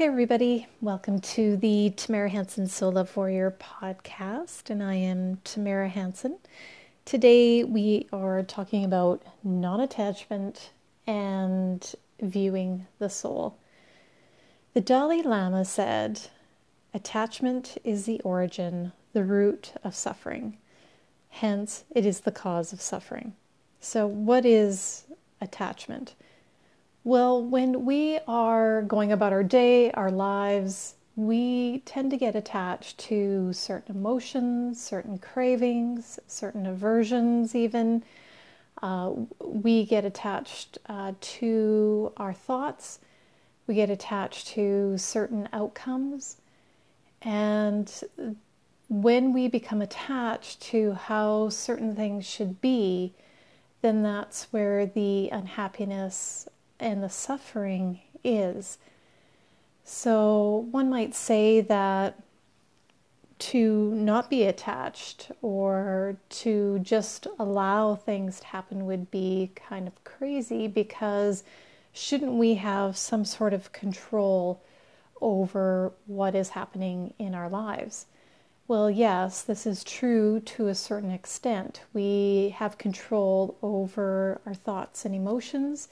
Hey, everybody. Welcome to the Tamara Hanson Soul Warrior podcast. And I am Tamara Hanson. Today, we are talking about non attachment and viewing the soul. The Dalai Lama said, Attachment is the origin, the root of suffering. Hence, it is the cause of suffering. So, what is attachment? Well, when we are going about our day, our lives, we tend to get attached to certain emotions, certain cravings, certain aversions, even. Uh, we get attached uh, to our thoughts, we get attached to certain outcomes. And when we become attached to how certain things should be, then that's where the unhappiness and the suffering is. So one might say that to not be attached or to just allow things to happen would be kind of crazy because shouldn't we have some sort of control over what is happening in our lives? Well, yes, this is true to a certain extent. We have control over our thoughts and emotions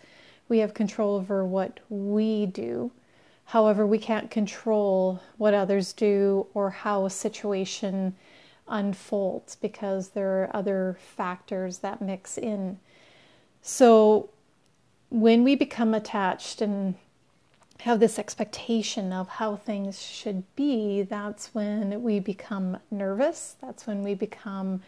we have control over what we do. However, we can't control what others do or how a situation unfolds because there are other factors that mix in. So, when we become attached and have this expectation of how things should be, that's when we become nervous. That's when we become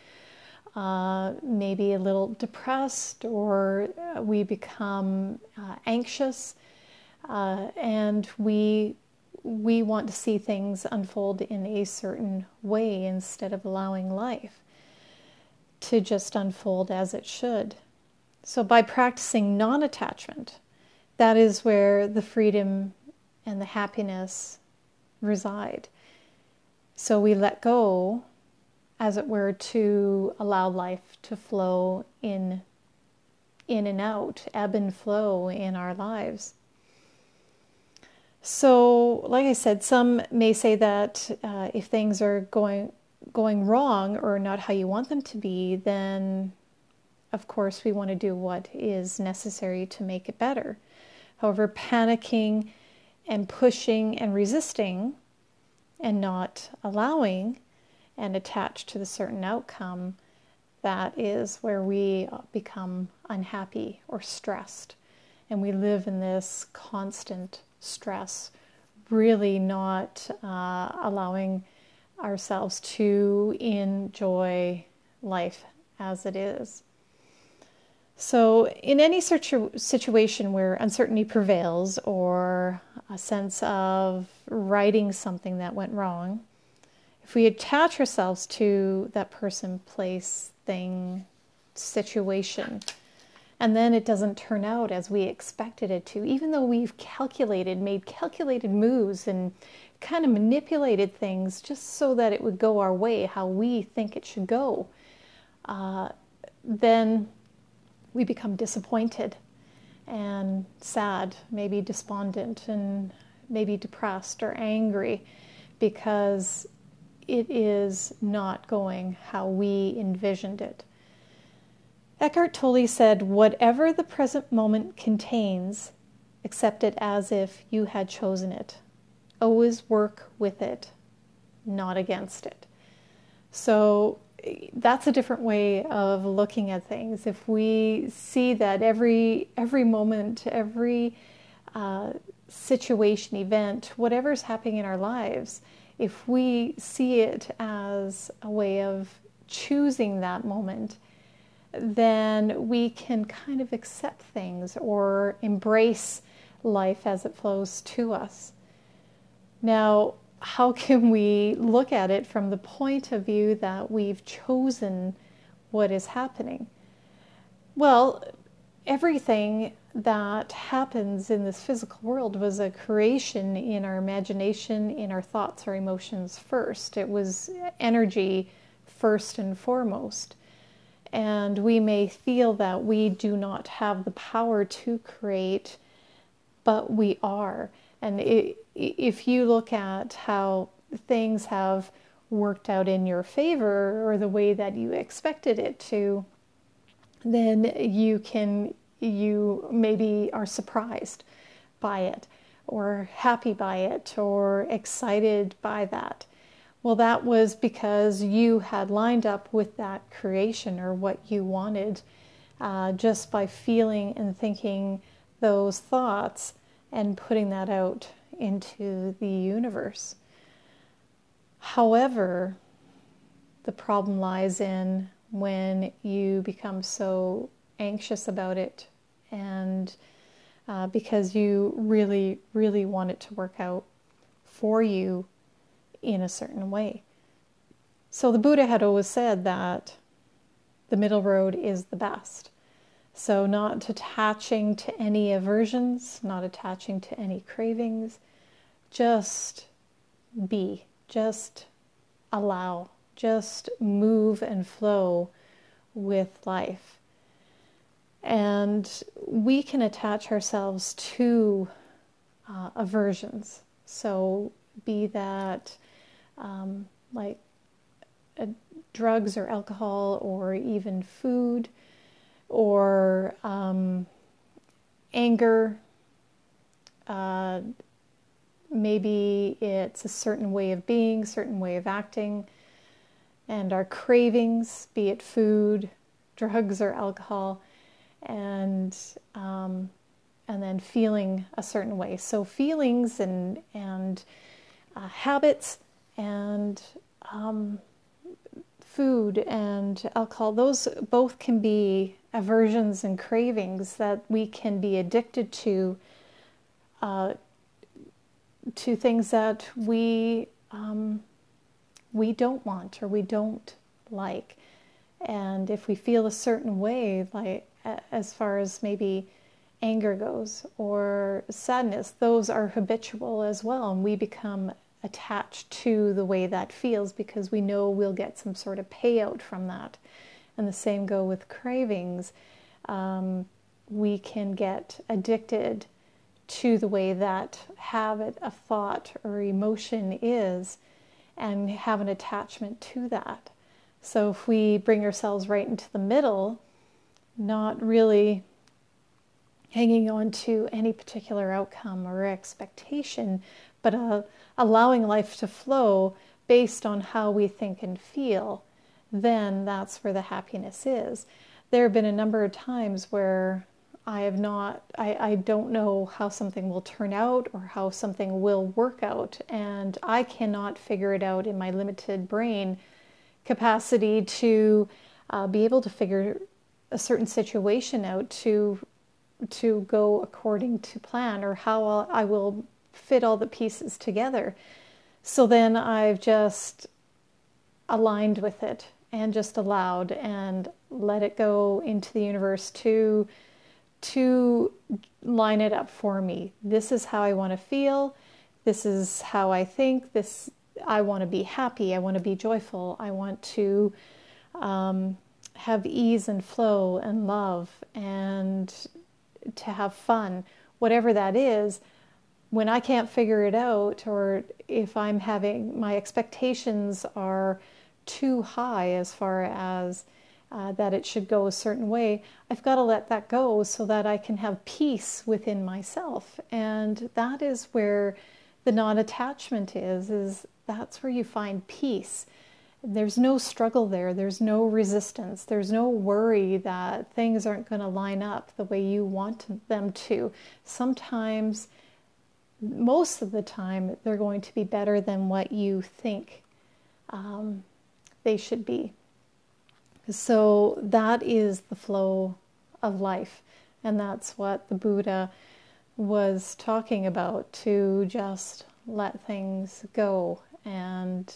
uh, maybe a little depressed or uh, we become uh, anxious uh, and we we want to see things unfold in a certain way instead of allowing life to just unfold as it should. So by practicing non-attachment, that is where the freedom and the happiness reside. So we let go as it were, to allow life to flow in, in and out, ebb and flow in our lives. So, like I said, some may say that uh, if things are going going wrong or not how you want them to be, then of course we want to do what is necessary to make it better. However, panicking and pushing and resisting and not allowing and attached to the certain outcome, that is where we become unhappy or stressed. And we live in this constant stress, really not uh, allowing ourselves to enjoy life as it is. So, in any situ- situation where uncertainty prevails or a sense of righting something that went wrong, if we attach ourselves to that person, place, thing, situation, and then it doesn't turn out as we expected it to, even though we've calculated, made calculated moves and kind of manipulated things just so that it would go our way, how we think it should go, uh, then we become disappointed and sad, maybe despondent, and maybe depressed or angry because it is not going how we envisioned it. Eckhart Tolle said, Whatever the present moment contains, accept it as if you had chosen it. Always work with it, not against it. So that's a different way of looking at things. If we see that every every moment, every uh, situation, event, whatever's happening in our lives, if we see it as a way of choosing that moment, then we can kind of accept things or embrace life as it flows to us. Now, how can we look at it from the point of view that we've chosen what is happening? Well, everything that happens in this physical world was a creation in our imagination, in our thoughts, our emotions first. It was energy first and foremost. And we may feel that we do not have the power to create, but we are. And it, if you look at how things have worked out in your favor or the way that you expected it to, then you can, you maybe are surprised by it or happy by it or excited by that. Well, that was because you had lined up with that creation or what you wanted uh, just by feeling and thinking those thoughts and putting that out into the universe. However, the problem lies in when you become so anxious about it and uh, because you really, really want it to work out for you in a certain way. So the Buddha had always said that the middle road is the best. So, not attaching to any aversions, not attaching to any cravings, just be, just allow, just move and flow with life. And we can attach ourselves to uh, aversions. So, be that um, like uh, drugs or alcohol or even food or um, anger. Uh, maybe it's a certain way of being, certain way of acting, and our cravings, be it food, drugs, or alcohol, and um, and then feeling a certain way. So feelings and and uh, habits and um, food and alcohol, those both can be aversions and cravings that we can be addicted to, uh, to things that we um, we don't want or we don't like. And if we feel a certain way, like as far as maybe anger goes or sadness, those are habitual as well, and we become attached to the way that feels because we know we'll get some sort of payout from that. And the same go with cravings. Um, we can get addicted to the way that habit, a thought, or emotion is and have an attachment to that. So if we bring ourselves right into the middle, not really hanging on to any particular outcome or expectation, but uh, allowing life to flow based on how we think and feel, then that's where the happiness is. There have been a number of times where I have not, I, I don't know how something will turn out or how something will work out, and I cannot figure it out in my limited brain capacity to uh, be able to figure a certain situation out to to go according to plan or how I will fit all the pieces together. So then I've just aligned with it and just allowed and let it go into the universe to to line it up for me. This is how I want to feel. This is how I think. This I want to be happy. I want to be joyful. I want to um, have ease and flow and love and to have fun, whatever that is, when I can't figure it out, or if I'm having my expectations are too high as far as uh, that it should go a certain way, I've got to let that go so that I can have peace within myself. And that is where the non attachment is, is that's where you find peace. There's no struggle there. There's no resistance. There's no worry that things aren't going to line up the way you want them to. Sometimes, most of the time, they're going to be better than what you think um, they should be. So, that is the flow of life. And that's what the Buddha was talking about to just let things go and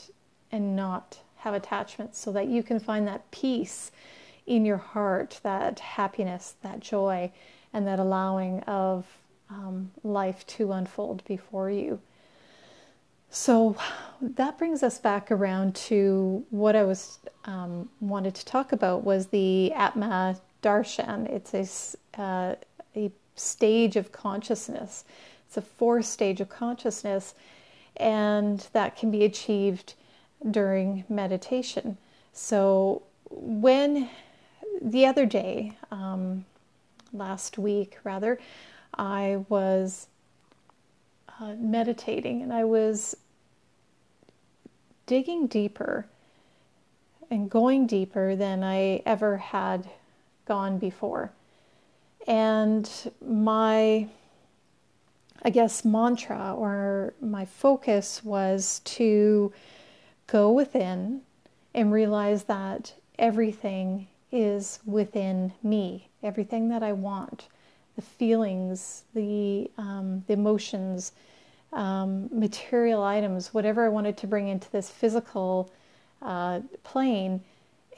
and not have attachments so that you can find that peace in your heart, that happiness, that joy, and that allowing of um, life to unfold before you. So that brings us back around to what I was um, wanted to talk about was the Atma Darshan. It's a, uh, a stage of consciousness. It's a fourth stage of consciousness, and that can be achieved during meditation. So, when the other day, um, last week rather, I was uh, meditating and I was digging deeper and going deeper than I ever had gone before. And my, I guess, mantra or my focus was to go within and realize that everything is within me, everything that I want, the feelings, the, um, the emotions, um, material items, whatever I wanted to bring into this physical uh, plane,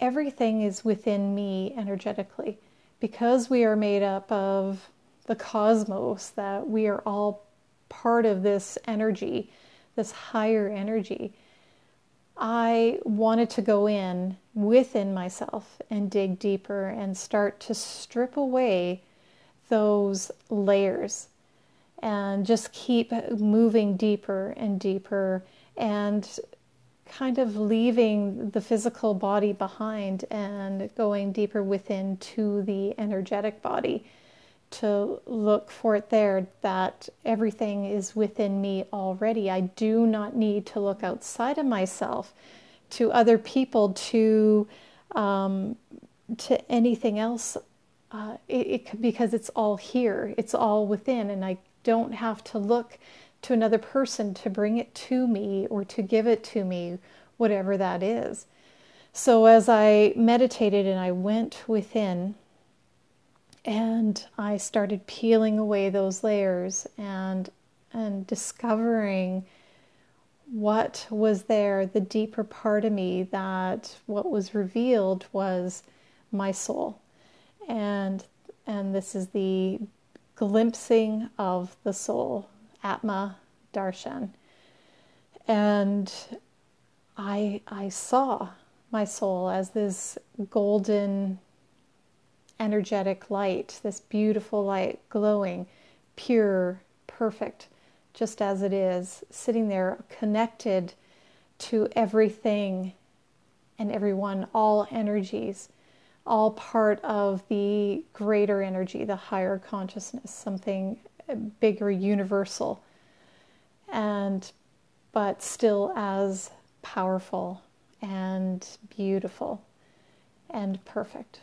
everything is within me energetically. Because we are made up of the cosmos, that we are all part of this energy, this higher energy. I wanted to go in within myself and dig deeper and start to strip away those layers and just keep moving deeper and deeper and kind of leaving the physical body behind and going deeper within to the energetic body to look for it there that everything is within me already. I do not need to look outside of myself to other people to um, to anything else. Uh, it, it, because it's all here. It's all within and i don't have to look to another person to bring it to me or to give it to me whatever that is. So as i meditated and i went within and i started peeling away those layers and and discovering what was there, the deeper part of me, that what was revealed was my soul. And and this is the glimpsing of the soul, Atma Darshan. And I I saw my soul as this golden energetic light, this beautiful light glowing, pure, perfect just as it is, sitting there connected to everything and everyone, all energies, all part of the greater energy, the higher consciousness, something bigger, universal, and but still as powerful and beautiful and perfect.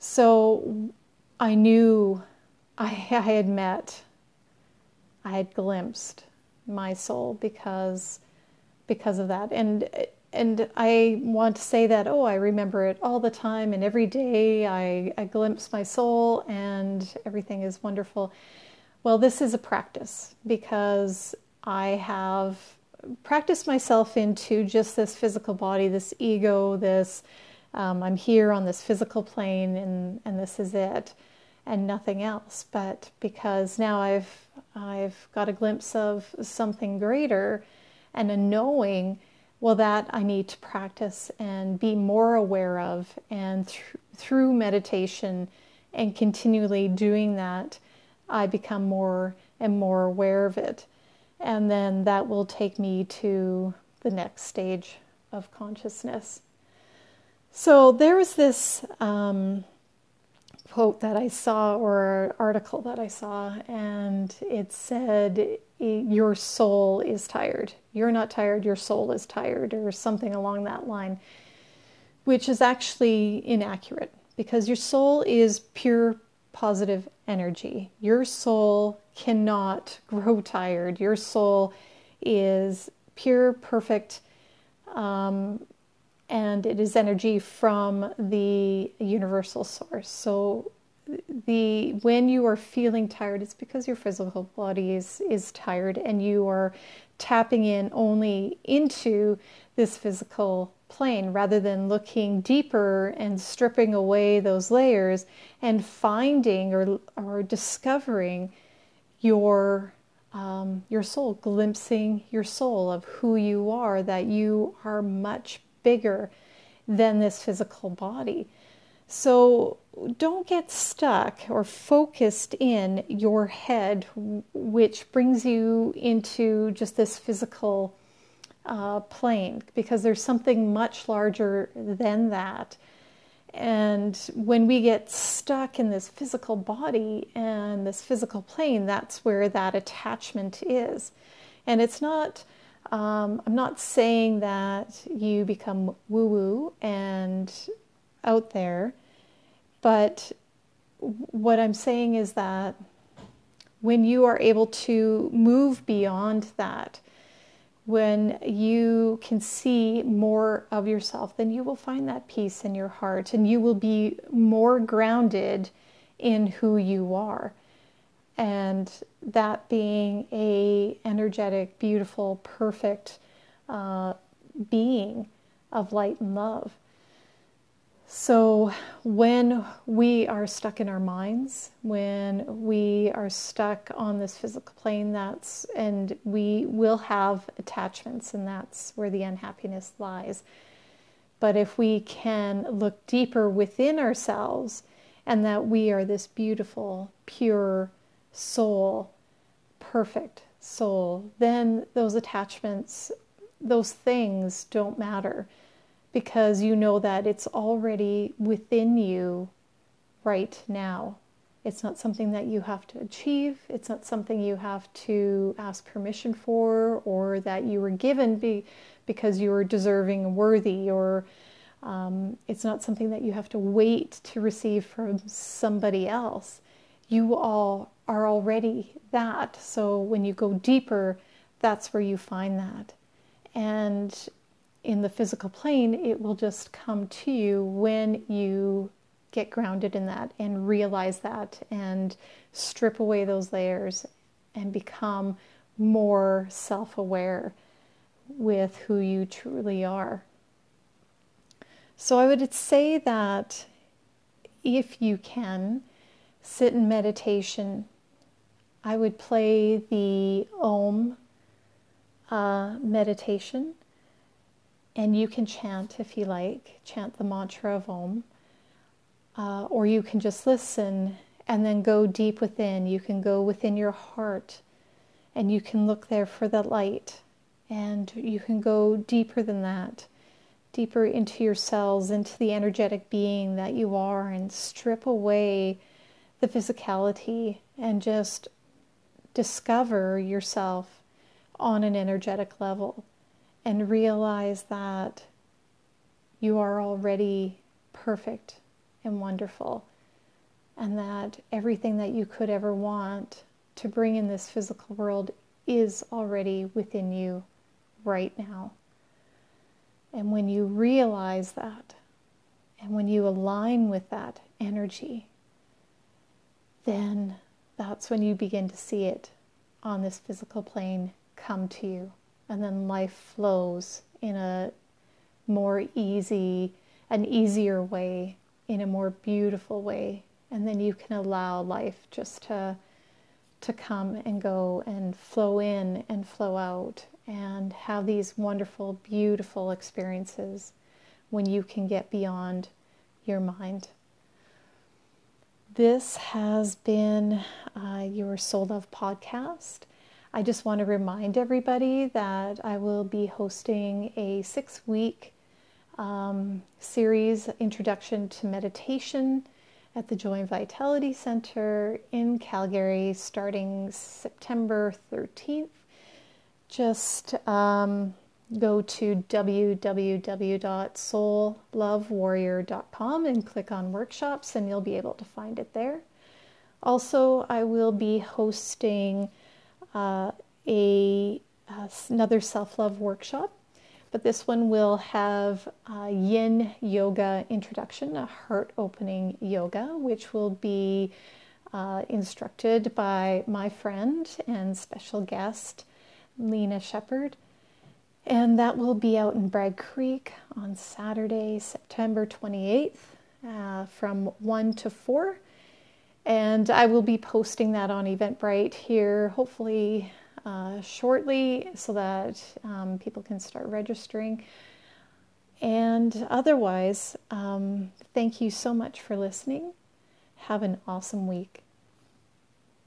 So I knew I, I had met I had glimpsed my soul because because of that. And and I want to say that oh, I remember it all the time and every day I, I glimpse my soul and everything is wonderful. Well, this is a practice because I have practiced myself into just this physical body, this ego, this um, I'm here on this physical plane and, and this is it and nothing else. But because now I've I've got a glimpse of something greater and a knowing, well, that I need to practice and be more aware of, and th- through meditation and continually doing that, I become more and more aware of it. And then that will take me to the next stage of consciousness. So there was this um, quote that I saw or article that I saw, and it said, Your soul is tired. You're not tired, your soul is tired, or something along that line, which is actually inaccurate because your soul is pure positive energy. Your soul cannot grow tired. Your soul is pure, perfect. Um, and it is energy from the universal source. So the when you are feeling tired, it's because your physical body is is tired and you are tapping in only into this physical plane rather than looking deeper and stripping away those layers and finding or or discovering your um, your soul, glimpsing your soul of who you are, that you are much bigger than this physical body. So don't get stuck or focused in your head, which brings you into just this physical uh, plane, because there's something much larger than that. And when we get stuck in this physical body and this physical plane, that's where that attachment is. And it's not, um, I'm not saying that you become woo woo and out there but what I'm saying is that when you are able to move beyond that, when you can see more of yourself, then you will find that peace in your heart and you will be more grounded in who you are. And that being a energetic, beautiful, perfect uh, being of light and love. So, when we are stuck in our minds, when we are stuck on this physical plane, that's and we will have attachments, and that's where the unhappiness lies. But if we can look deeper within ourselves and that we are this beautiful, pure soul, perfect soul, then those attachments, those things don't matter because you know that it's already within you right now. It's not something that you have to achieve. It's not something you have to ask permission for or that you were given be, because you were deserving and worthy, or um, it's not something that you have to wait to receive from somebody else. You all are already that. So when you go deeper, that's where you find that. And in the physical plane, it will just come to you when you get grounded in that and realize that and strip away those layers and become more self aware with who you truly are. So, I would say that if you can sit in meditation, I would play the Om uh, meditation. And you can chant if you like, chant the mantra of Om, uh, or you can just listen and then go deep within. You can go within your heart and you can look there for the light, and you can go deeper than that, deeper into your cells, into the energetic being that you are, and strip away the physicality and just discover yourself on an energetic level and realize that you are already perfect and wonderful, and that everything that you could ever want to bring in this physical world is already within you right now. And when you realize that, and when you align with that energy, then that's when you begin to see it on this physical plane come to you and then life flows in a more easy, an easier way, in a more beautiful way. And then you can allow life just to to come and go and flow in and flow out and have these wonderful, beautiful experiences when you can get beyond your mind. This has been uh, your Soul Love podcast. I just want to remind everybody that I will be hosting a six week um, series, Introduction to Meditation, at the Joy and Vitality Center in Calgary starting September 13th. Just um, go to www.soullovewarrior.com and click on workshops, and you'll be able to find it there. Also, I will be hosting uh, a another self-love workshop, but this one will have a Yin Yoga introduction, a heart-opening yoga, which will be uh, instructed by my friend and special guest Lena Shepard. And that will be out in Bragg Creek on Saturday, September 28th uh, from 1 to 4. And I will be posting that on Eventbrite here, hopefully uh, shortly, so that um, people can start registering. And otherwise, um, thank you so much for listening. Have an awesome week.